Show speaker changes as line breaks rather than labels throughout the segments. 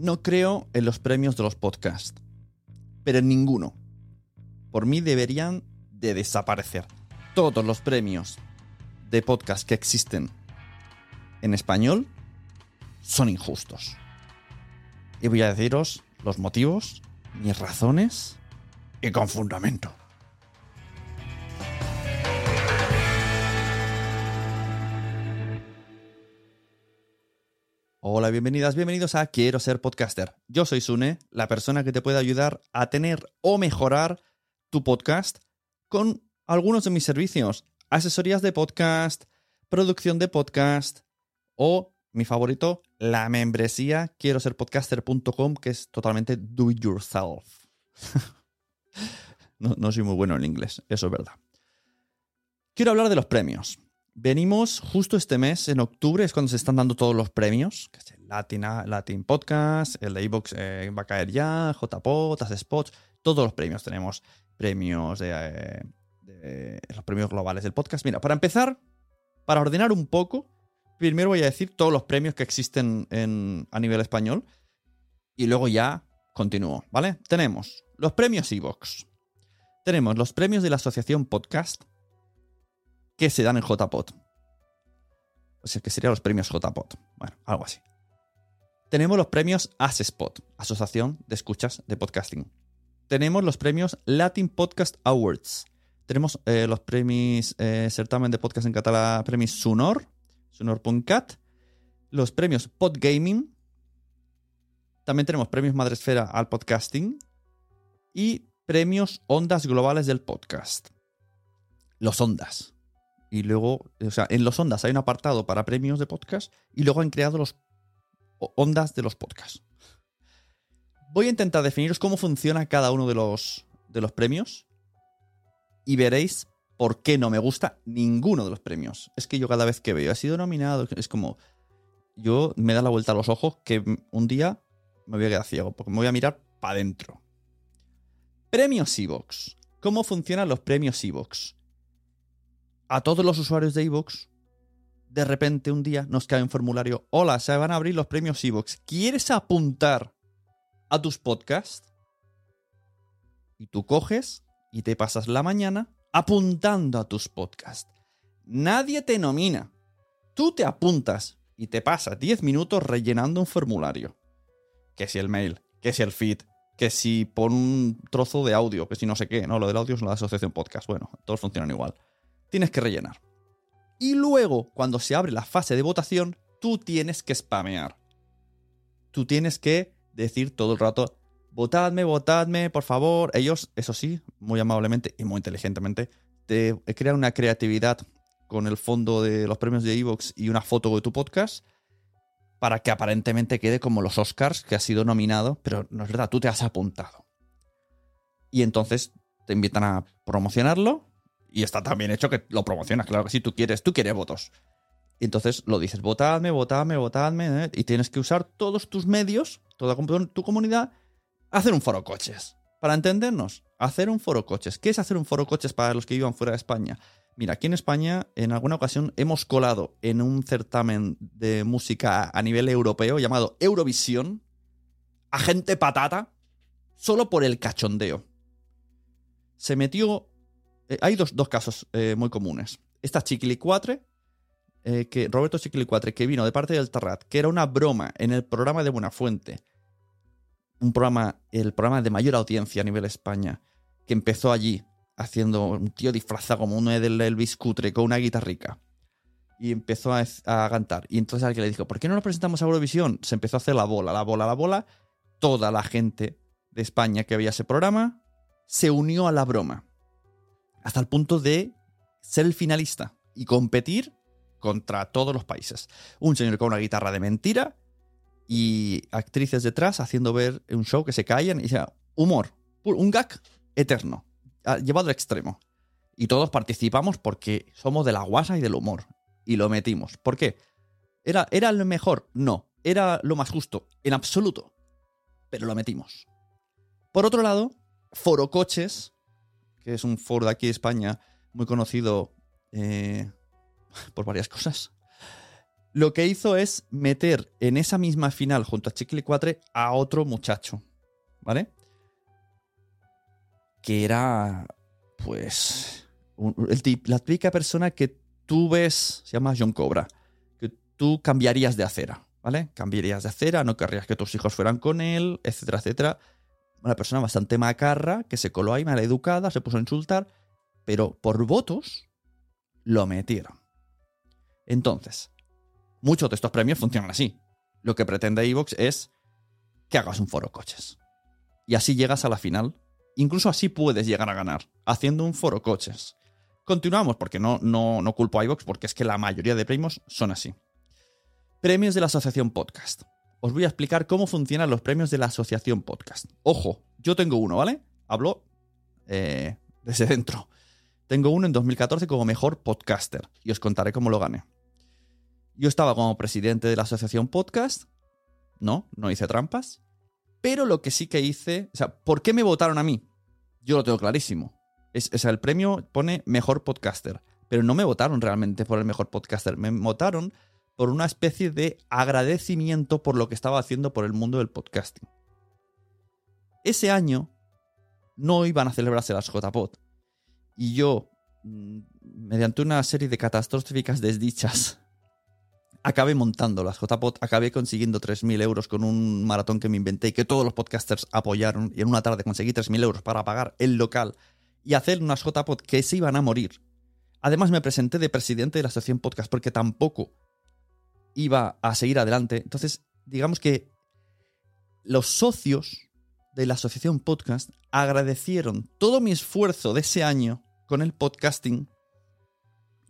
No creo en los premios de los podcasts, pero en ninguno. Por mí deberían de desaparecer. Todos los premios de podcast que existen en español son injustos. Y voy a deciros los motivos, mis razones y con fundamento. Hola, bienvenidas, bienvenidos a Quiero ser podcaster. Yo soy Sune, la persona que te puede ayudar a tener o mejorar tu podcast con algunos de mis servicios. Asesorías de podcast, producción de podcast o, mi favorito, la membresía quiero ser podcaster.com que es totalmente do it yourself. no, no soy muy bueno en inglés, eso es verdad. Quiero hablar de los premios. Venimos justo este mes, en octubre, es cuando se están dando todos los premios. Que el Latin, Podcast, el de iVoox eh, va a caer ya, JPod, Spots, todos los premios. Tenemos premios de, eh, de- los premios globales del podcast. Mira, para empezar, para ordenar un poco, primero voy a decir todos los premios que existen en- a nivel español y luego ya continúo, ¿vale? Tenemos los premios iVoox. Tenemos los premios de la Asociación Podcast que se dan en JPod. O sea, que serían los premios JPod. Bueno, algo así. Tenemos los premios ASESPOT, Asociación de Escuchas de Podcasting. Tenemos los premios Latin Podcast Awards. Tenemos eh, los premios eh, Certamen de Podcast en Catalá, premios Sunor, Sunor.cat. Los premios Podgaming. También tenemos premios Madresfera al podcasting. Y premios Ondas Globales del Podcast. Los Ondas. Y luego, o sea, en los Ondas hay un apartado para premios de podcast y luego han creado los Ondas de los podcasts. Voy a intentar definiros cómo funciona cada uno de los, de los premios y veréis por qué no me gusta ninguno de los premios. Es que yo cada vez que veo, ha sido nominado, es como, yo me da la vuelta a los ojos que un día me voy a quedar ciego, porque me voy a mirar para adentro. Premios Evox. ¿Cómo funcionan los premios Evox? A todos los usuarios de Evox, de repente un día nos cae un formulario. Hola, se van a abrir los premios Evox. ¿Quieres apuntar a tus podcasts? Y tú coges y te pasas la mañana apuntando a tus podcasts. Nadie te nomina. Tú te apuntas y te pasas 10 minutos rellenando un formulario. Que si el mail, que si el feed, que si pon un trozo de audio, que si no sé qué. No, lo del audio es la asociación podcast. Bueno, todos funcionan igual. Tienes que rellenar. Y luego, cuando se abre la fase de votación, tú tienes que spamear. Tú tienes que decir todo el rato, votadme, votadme, por favor. Ellos, eso sí, muy amablemente y muy inteligentemente, te crean una creatividad con el fondo de los premios de Evox y una foto de tu podcast para que aparentemente quede como los Oscars, que ha sido nominado, pero no es verdad, tú te has apuntado. Y entonces te invitan a promocionarlo y está tan bien hecho que lo promocionas, claro que sí, tú quieres, tú quieres votos. Y entonces lo dices, votadme, votadme, votadme, ¿eh? y tienes que usar todos tus medios, toda tu comunidad, hacer un foro coches. Para entendernos, hacer un foro coches. ¿Qué es hacer un foro coches para los que vivan fuera de España? Mira, aquí en España, en alguna ocasión, hemos colado en un certamen de música a nivel europeo llamado Eurovisión a gente patata solo por el cachondeo. Se metió eh, hay dos, dos casos eh, muy comunes. Esta Chiquilicuatre, eh, que Roberto Chiquilicuatre, que vino de parte del Terrat, que era una broma en el programa de Buenafuente, un programa, el programa de mayor audiencia a nivel España, que empezó allí haciendo un tío disfrazado como uno del Elvis Cutre con una guitarrica. Y empezó a, a cantar. Y entonces alguien le dijo, ¿por qué no nos presentamos a Eurovisión? Se empezó a hacer la bola, la bola, la bola. Toda la gente de España que veía ese programa se unió a la broma hasta el punto de ser el finalista y competir contra todos los países. Un señor con una guitarra de mentira y actrices detrás haciendo ver un show que se callan y sea humor, un gag eterno, llevado al extremo. Y todos participamos porque somos de la guasa y del humor. Y lo metimos. ¿Por qué? ¿Era, ¿Era lo mejor? No. ¿Era lo más justo? En absoluto. Pero lo metimos. Por otro lado, Foro Coches, que es un foro aquí de España muy conocido eh, por varias cosas, lo que hizo es meter en esa misma final junto a Chicle 4 a otro muchacho, ¿vale? Que era, pues, la típica persona que tú ves, se llama John Cobra, que tú cambiarías de acera, ¿vale? Cambiarías de acera, no querrías que tus hijos fueran con él, etcétera, etcétera. Una persona bastante macarra que se coló ahí, mal educada, se puso a insultar, pero por votos lo metieron. Entonces, muchos de estos premios funcionan así. Lo que pretende Evox es que hagas un foro coches. Y así llegas a la final. Incluso así puedes llegar a ganar, haciendo un foro coches. Continuamos, porque no, no, no culpo a iVox, porque es que la mayoría de premios son así. Premios de la Asociación Podcast. Os voy a explicar cómo funcionan los premios de la Asociación Podcast. Ojo, yo tengo uno, ¿vale? Hablo eh, desde dentro. Tengo uno en 2014 como mejor podcaster y os contaré cómo lo gané. Yo estaba como presidente de la asociación podcast. No, no hice trampas. Pero lo que sí que hice. O sea, ¿por qué me votaron a mí? Yo lo tengo clarísimo. Es, o sea, el premio pone mejor podcaster. Pero no me votaron realmente por el mejor podcaster. Me votaron por una especie de agradecimiento por lo que estaba haciendo por el mundo del podcasting. Ese año no iban a celebrarse las JPod. Y yo, mm, mediante una serie de catastróficas desdichas, acabé montando las JPod, acabé consiguiendo 3.000 euros con un maratón que me inventé y que todos los podcasters apoyaron y en una tarde conseguí 3.000 euros para pagar el local y hacer unas JPod que se iban a morir. Además me presenté de presidente de la asociación podcast porque tampoco iba a seguir adelante. Entonces, digamos que los socios de la asociación podcast agradecieron todo mi esfuerzo de ese año con el podcasting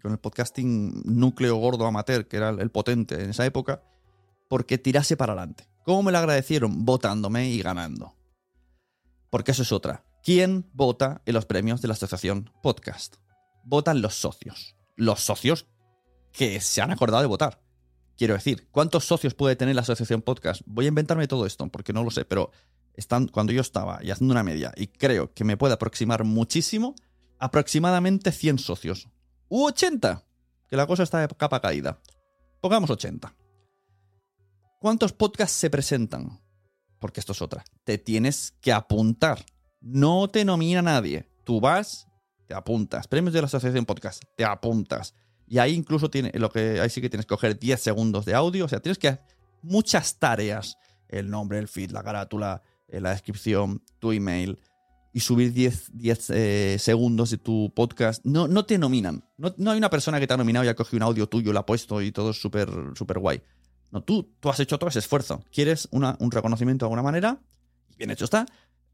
con el podcasting núcleo gordo amateur, que era el potente en esa época, porque tirase para adelante. ¿Cómo me lo agradecieron? Votándome y ganando. Porque eso es otra. ¿Quién vota en los premios de la asociación podcast? Votan los socios. Los socios que se han acordado de votar. Quiero decir, ¿cuántos socios puede tener la asociación podcast? Voy a inventarme todo esto porque no lo sé, pero están, cuando yo estaba y haciendo una media y creo que me puede aproximar muchísimo, aproximadamente 100 socios u 80, que la cosa está de capa caída. Pongamos 80. ¿Cuántos podcasts se presentan? Porque esto es otra. Te tienes que apuntar. No te nomina nadie. Tú vas, te apuntas. Premios de la Asociación Podcast, te apuntas. Y ahí incluso tiene, lo que ahí sí que tienes que coger 10 segundos de audio. O sea, tienes que hacer muchas tareas. El nombre, el feed, la carátula, eh, la descripción, tu email, y subir 10, eh, segundos de tu podcast, no, no te nominan. No, hay una persona que te ha nominado y ha cogido un audio tuyo, lo ha puesto y todo es súper super guay. No, tú, tú has hecho todo ese esfuerzo. Quieres un reconocimiento de alguna manera, bien hecho está,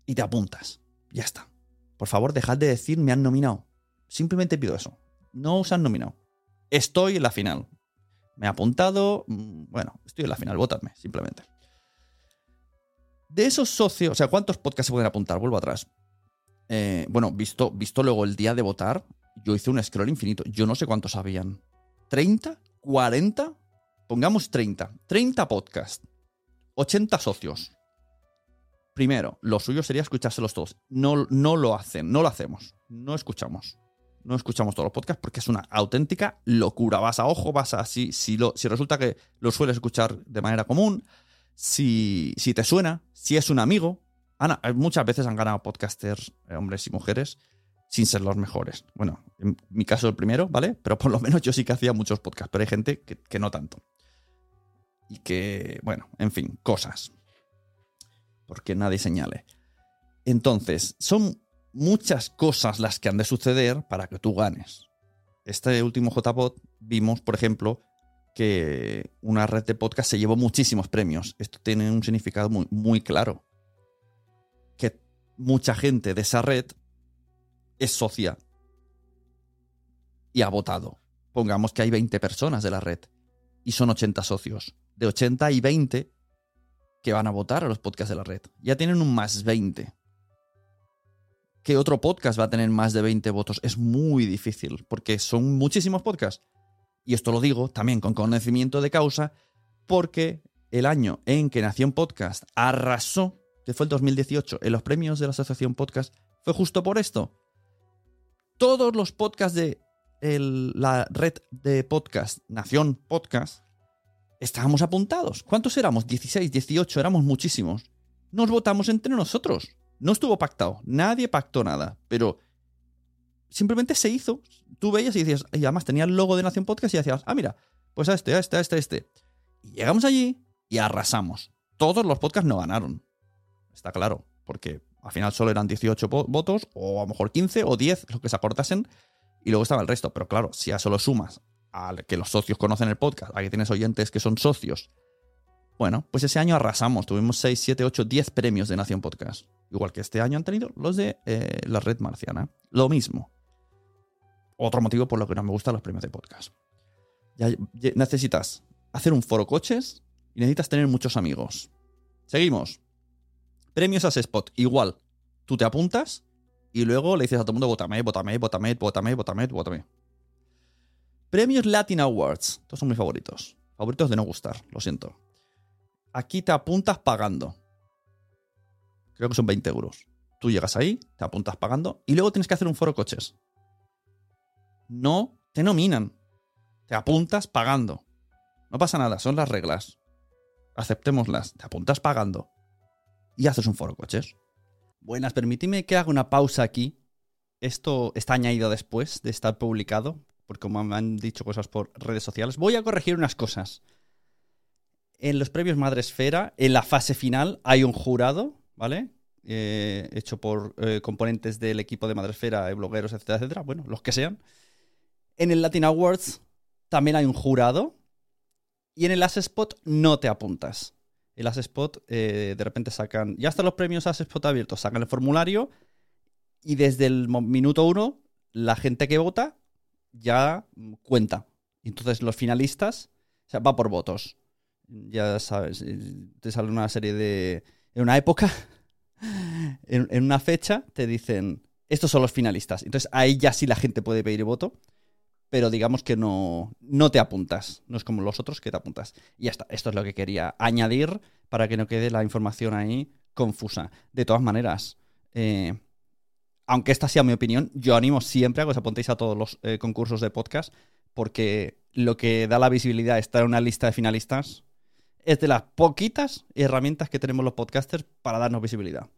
y te apuntas. Ya está. Por favor, dejad de decir me han nominado. Simplemente pido eso. No os han nominado. Estoy en la final. Me he apuntado. Mm, bueno, estoy en la final. Votadme, simplemente. De esos socios, o sea, ¿cuántos podcasts se pueden apuntar? Vuelvo atrás. Eh, bueno, visto, visto luego el día de votar, yo hice un scroll infinito. Yo no sé cuántos habían. ¿30? ¿40? Pongamos 30. 30 podcasts. 80 socios. Primero, lo suyo sería escuchárselos todos. No, no lo hacen, no lo hacemos. No escuchamos. No escuchamos todos los podcasts porque es una auténtica locura. Vas a ojo, vas a. Si, si, lo, si resulta que lo sueles escuchar de manera común, si, si te suena, si es un amigo, eh, muchas veces han ganado podcasters, eh, hombres y mujeres, sin ser los mejores. Bueno, en mi caso el primero, ¿vale? Pero por lo menos yo sí que hacía muchos podcasts, pero hay gente que, no tanto. Y que, bueno, en fin, cosas. Porque nadie señale. Entonces, son muchas cosas las que han de suceder para que tú ganes. Este último JPod vimos, por ejemplo, que una red de podcast se llevó muchísimos premios. Esto tiene un significado muy, muy claro mucha gente de esa red es socia y ha votado pongamos que hay 20 personas de la red y son 80 socios. De 80 y 20 que van a votar a los podcasts de la red. Ya tienen un más 20. ¿Qué otro podcast va a tener más de 20 votos? Es muy difícil, porque son muchísimos podcasts. Y esto lo digo también con conocimiento de causa, porque el año en que Nación Podcast arrasó, que fue el 2018, en los premios de la Asociación Podcast, fue justo por esto. Todos los podcasts de la red de podcast, Nación Podcast, estábamos apuntados. ¿Cuántos éramos? 16, 18, éramos muchísimos. Nos votamos entre nosotros. No estuvo pactado, nadie pactó nada, pero simplemente se hizo. Tú veías y decías, y además tenía el logo de Nación Podcast y decías, ah, mira, pues a este, a este, a este, a este. Y llegamos allí y arrasamos. Todos los podcasts no ganaron. Está claro, porque al final solo eran 18 votos, o a lo mejor 15 o 10, los que se acortasen, y luego estaba el resto. Pero claro, si a solo sumas a que los socios conocen el podcast, a que tienes oyentes que son socios, bueno, pues ese año arrasamos. Tuvimos 6, 7, 8, 10 premios de Nación Podcast. Igual que este año han tenido los de eh, la red marciana. Lo mismo. Otro motivo por lo que no me gustan los premios de podcast. Necesitas hacer un foro coches y necesitas tener muchos amigos. Seguimos. Premios a Spot. Igual. Tú te apuntas y luego le dices a todo el mundo, votame, votame, votame, votame, votame, votame. Premios Latin Awards. Estos son mis favoritos. Favoritos de no gustar, lo siento. Aquí te apuntas pagando creo que son 20 euros. Tú llegas ahí, te apuntas pagando y luego tienes que hacer un foro coches. No te nominan. Te apuntas pagando. No pasa nada, son las reglas. Aceptémoslas. Te apuntas pagando. Y haces un foro coches. Buenas, permíteme que haga una pausa aquí. Esto está añadido después de estar publicado, porque como me han dicho cosas por redes sociales, voy a corregir unas cosas. En los previos Madresfera, en la fase final, hay un jurado ¿vale? Eh, hecho por eh, componentes del equipo de Madresfera, blogueros, etcétera, etcétera, bueno, los que sean. En el Latin Awards también hay un jurado y en el As Spot no te apuntas. El As Spot eh, de repente sacan, ya están los premios As Spot abiertos, sacan el formulario y desde el minuto uno la gente que vota ya cuenta. Entonces los finalistas, o sea, va por votos. Ya sabes, te sale una serie de en una época, en, una fecha, te dicen, estos son los finalistas. Entonces ahí ya sí la gente puede pedir voto, pero digamos que no, no te apuntas. No es como los otros que te apuntas. Y ya está. Esto es lo que quería añadir para que no quede la información ahí confusa. De todas maneras, eh, aunque esta sea mi opinión, yo animo siempre a que os apuntéis a todos los eh, concursos de podcast, porque lo que da la visibilidad estar en una lista de finalistas es de las poquitas herramientas que tenemos los podcasters para darnos visibilidad.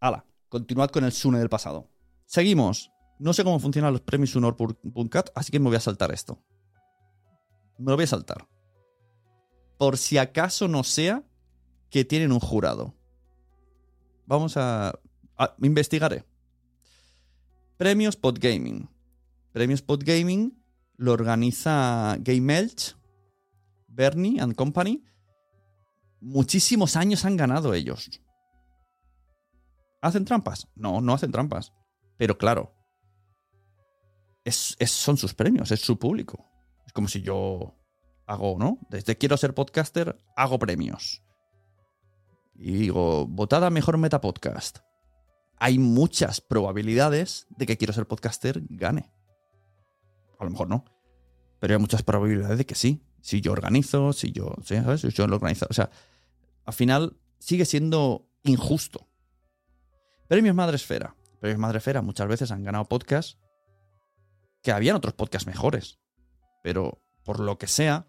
Hala, continuad con el Sune del pasado. Seguimos. No sé cómo funcionan los premios Sunor.cat, así que me voy a saltar esto. Me lo voy a saltar. Por si acaso no sea que tienen un jurado. Vamos a, investigaré. Premios Podgaming. Premios Podgaming lo organiza Game Elch, Bernie and Company muchísimos años han ganado ellos. ¿Hacen trampas? No, no hacen trampas. Pero claro, es, son sus premios, es su público. Es como si yo hago, ¿no? Desde quiero ser podcaster, hago premios. Y digo, votada mejor meta podcast. Hay muchas probabilidades de que quiero ser podcaster gane. A lo mejor no. Pero hay muchas probabilidades de que sí. Si yo organizo, si yo, ¿sabes? Si yo lo organizo. O sea, al final sigue siendo injusto. Premios Madresfera. Premios Madresfera muchas veces han ganado podcasts que habían otros podcasts mejores. Pero por lo que sea,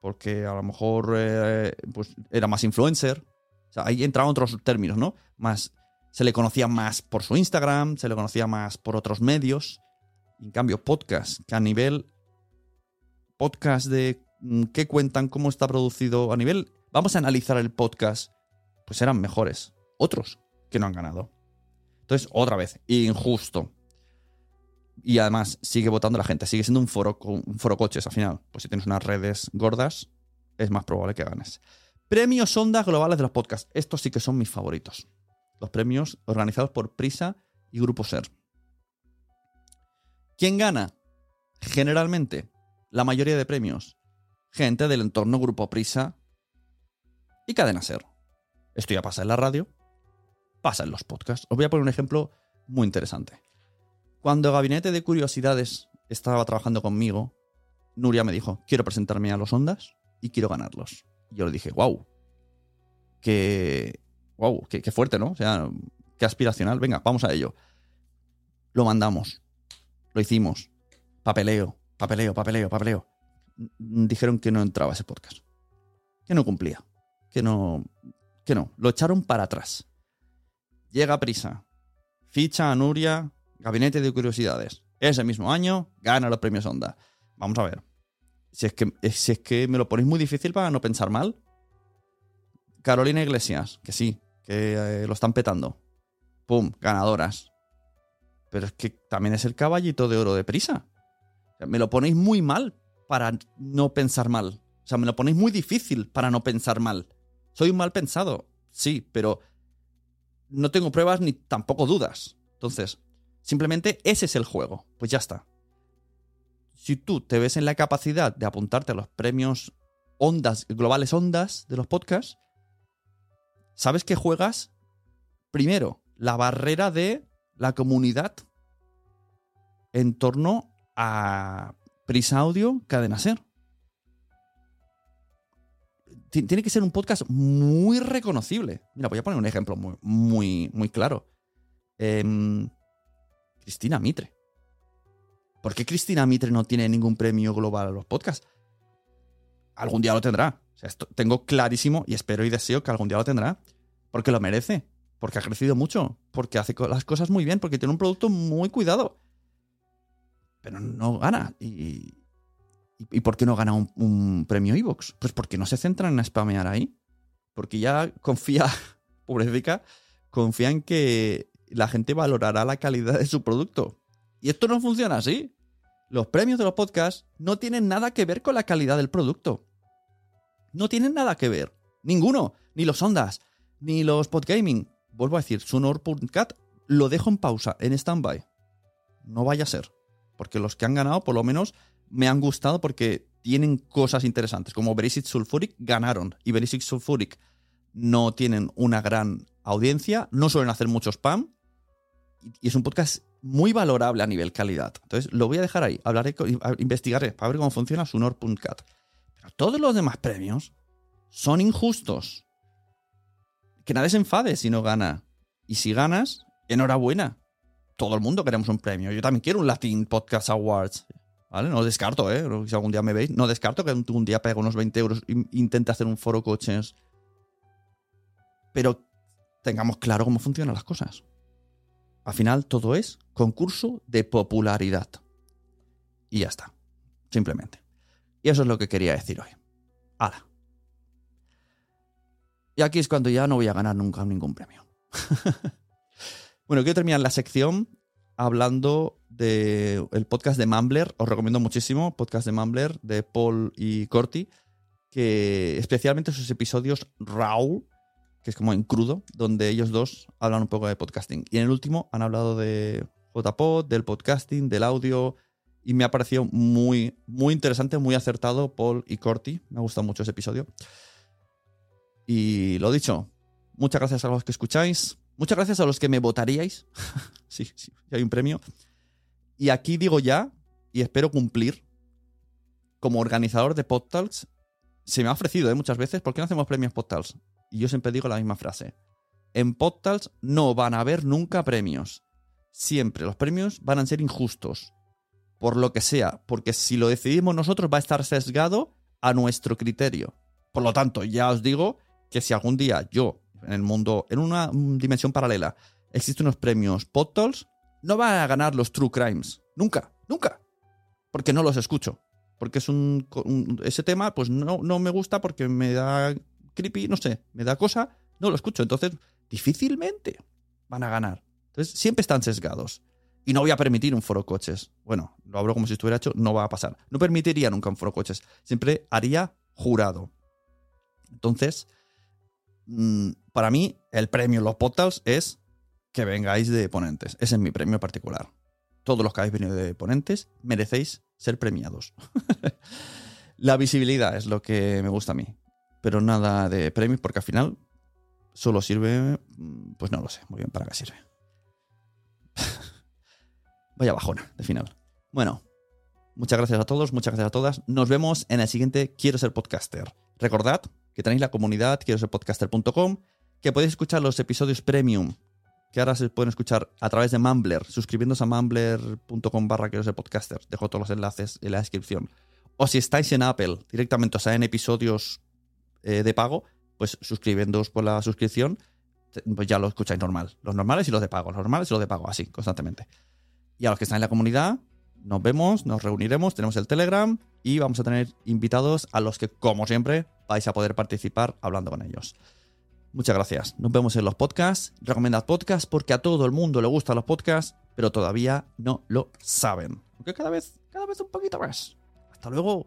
porque a lo mejor eh, pues era más influencer. O sea, ahí entraban otros términos, ¿no? Más, se le conocía más por su Instagram, se le conocía más por otros medios. En cambio, podcast, que a nivel podcast de mm, qué cuentan, cómo está producido, a nivel vamos a analizar el podcast, pues eran mejores. Otros que no han ganado. Entonces, otra vez, injusto. Y además, sigue votando la gente, sigue siendo un foro, un foro coches al final. Pues si tienes unas redes gordas, es más probable que ganes. Premios Ondas Globales de los Podcasts. Estos sí que son mis favoritos. Los premios organizados por Prisa y Grupo Ser. ¿Quién gana? Generalmente, La mayoría de premios. Gente del entorno Grupo Prisa y Cadena Ser. Esto ya pasa en la radio, pasa en los podcasts. Os voy a poner un ejemplo muy interesante. Cuando Gabinete de Curiosidades estaba trabajando conmigo, Nuria me dijo, quiero presentarme a los Ondas y quiero ganarlos. Y yo le dije, wow, qué, wow, qué, qué fuerte, ¿no? O sea, qué aspiracional. Venga, vamos a ello. Lo mandamos, lo hicimos. Papeleo, papeleo, papeleo, papeleo. Dijeron que no entraba ese podcast. Que no cumplía. Que no. Que no. Lo echaron para atrás. Llega prisa. Ficha a Nuria, Gabinete de Curiosidades. Ese mismo año gana los premios Onda. Vamos a ver. Si es que, si es que me lo ponéis muy difícil para no pensar mal. Carolina Iglesias, que sí, que eh, lo están petando. ¡Pum! Ganadoras. Pero es que también es el caballito de oro de prisa. Me lo ponéis muy mal para no pensar mal. O sea, me lo ponéis muy difícil para no pensar mal. Soy un mal pensado, sí, pero no tengo pruebas ni tampoco dudas. Entonces, simplemente ese es el juego. Pues ya está. Si tú te ves en la capacidad de apuntarte a los premios ondas, globales ondas de los podcasts, sabes que juegas primero la barrera de la comunidad en torno a Prisa Audio, Cadena Ser. Tiene que ser un podcast muy reconocible. Mira, voy a poner un ejemplo muy, muy, muy claro. Em, Cristina Mitre. ¿Por qué Cristina Mitre no tiene ningún premio global a los podcasts? Algún día lo tendrá. Esto tengo clarísimo y espero y deseo que algún día lo tendrá. Porque lo merece. Porque ha crecido mucho. Porque hace las cosas muy bien. Porque tiene un producto muy cuidado. Pero no gana. ¿Y, y, por qué no gana un, premio Evox? Pues porque no se centra en spamear ahí. Porque ya confía, pobrecita, confía en que la gente valorará la calidad de su producto. Y esto no funciona así. Los premios de los podcasts no tienen nada que ver con la calidad del producto. No tienen nada que ver. Ninguno. Ni los ondas, ni los podgaming. Vuelvo a decir, Sonor.cat lo dejo en pausa, en stand-by. No vaya a ser. Porque los que han ganado, por lo menos, me han gustado porque tienen cosas interesantes. Como Basic Sulfuric ganaron. Y Basic Sulfuric no tienen una gran audiencia, no suelen hacer mucho spam. Y es un podcast muy valorable a nivel calidad. Entonces, lo voy a dejar ahí. Hablaré, investigaré para ver cómo funciona Sunor.cat. Pero todos los demás premios son injustos. Que nadie se enfade si no gana. Y si ganas, enhorabuena. Todo el mundo queremos un premio. Yo también quiero un Latin Podcast Awards. No descarto, ¿eh? Si algún día me veis, no descarto que un día pegue unos 20 euros e intente hacer un foro coches. Pero tengamos claro cómo funcionan las cosas. Al final todo es concurso de popularidad. Y ya está. Simplemente. Y eso es lo que quería decir hoy. ¡Hala! Y aquí es cuando ya no voy a ganar nunca ningún premio. bueno, quiero terminar la sección hablando del el podcast de Mumbler. Os recomiendo muchísimo, podcast de Mumbler, de Paul y Corti, que especialmente sus episodios raw, que es como en crudo, donde ellos dos hablan un poco de podcasting. Y en el último han hablado de JPod, del podcasting, del audio, y me ha parecido muy, muy interesante, muy acertado Paul y Corti. Me ha gustado mucho ese episodio. Y lo dicho, muchas gracias a los que escucháis. Muchas gracias a los que me votaríais. sí, sí, hay un premio. Y aquí digo ya, y espero cumplir, como organizador de PodTalks, se me ha ofrecido ¿eh? muchas veces, ¿por qué no hacemos premios PodTalks? Y yo siempre digo la misma frase. En PodTalks no van a haber nunca premios. Siempre los premios van a ser injustos. Por lo que sea, porque si lo decidimos nosotros va a estar sesgado a nuestro criterio. Por lo tanto, ya os digo que si algún día yo, en el mundo, en una dimensión paralela, existen unos premios PodTalks, no van a ganar los True Crimes. Nunca, nunca. Porque no los escucho. Porque es un, ese tema, pues no, no me gusta porque me da creepy, no sé, me da cosa, no lo escucho. Entonces, difícilmente van a ganar. Entonces, siempre están sesgados. Y no voy a permitir un foro coches. Bueno, lo hablo como si estuviera hecho, no va a pasar. No permitiría nunca un foro coches. Siempre haría jurado. Entonces, mmm, para mí, el premio Los Potals es que vengáis de ponentes. Ese es mi premio particular. Todos los que habéis venido de ponentes merecéis ser premiados. la visibilidad es lo que me gusta a mí. Pero nada de premios porque al final solo sirve, mm, pues no lo sé muy bien para qué sirve. Vaya bajona de final. Bueno, muchas gracias a todos, muchas gracias a todas. Nos vemos en el siguiente Quiero ser podcaster. Recordad que tenéis la comunidad quiero ser podcaster.com, que podéis escuchar los episodios premium, que ahora se pueden escuchar a través de Mumbler, suscribiéndose a mumbler.com barra quiero ser podcaster. Dejo todos los enlaces en la descripción. O si estáis en Apple, directamente, o sea, en episodios eh, de pago, pues suscribiéndoos por la suscripción, pues ya lo escucháis normal. Los normales y los de pago, los normales y los de pago, así, constantemente. Y a los que están en la comunidad, nos vemos, nos reuniremos, tenemos el Telegram y vamos a tener invitados a los que, como siempre, vais a poder participar hablando con ellos. Muchas gracias. Nos vemos en los podcasts. Recomendad podcasts porque a todo el mundo le gustan los podcasts, pero todavía no lo saben. Aunque cada vez, cada vez un poquito más. Hasta luego.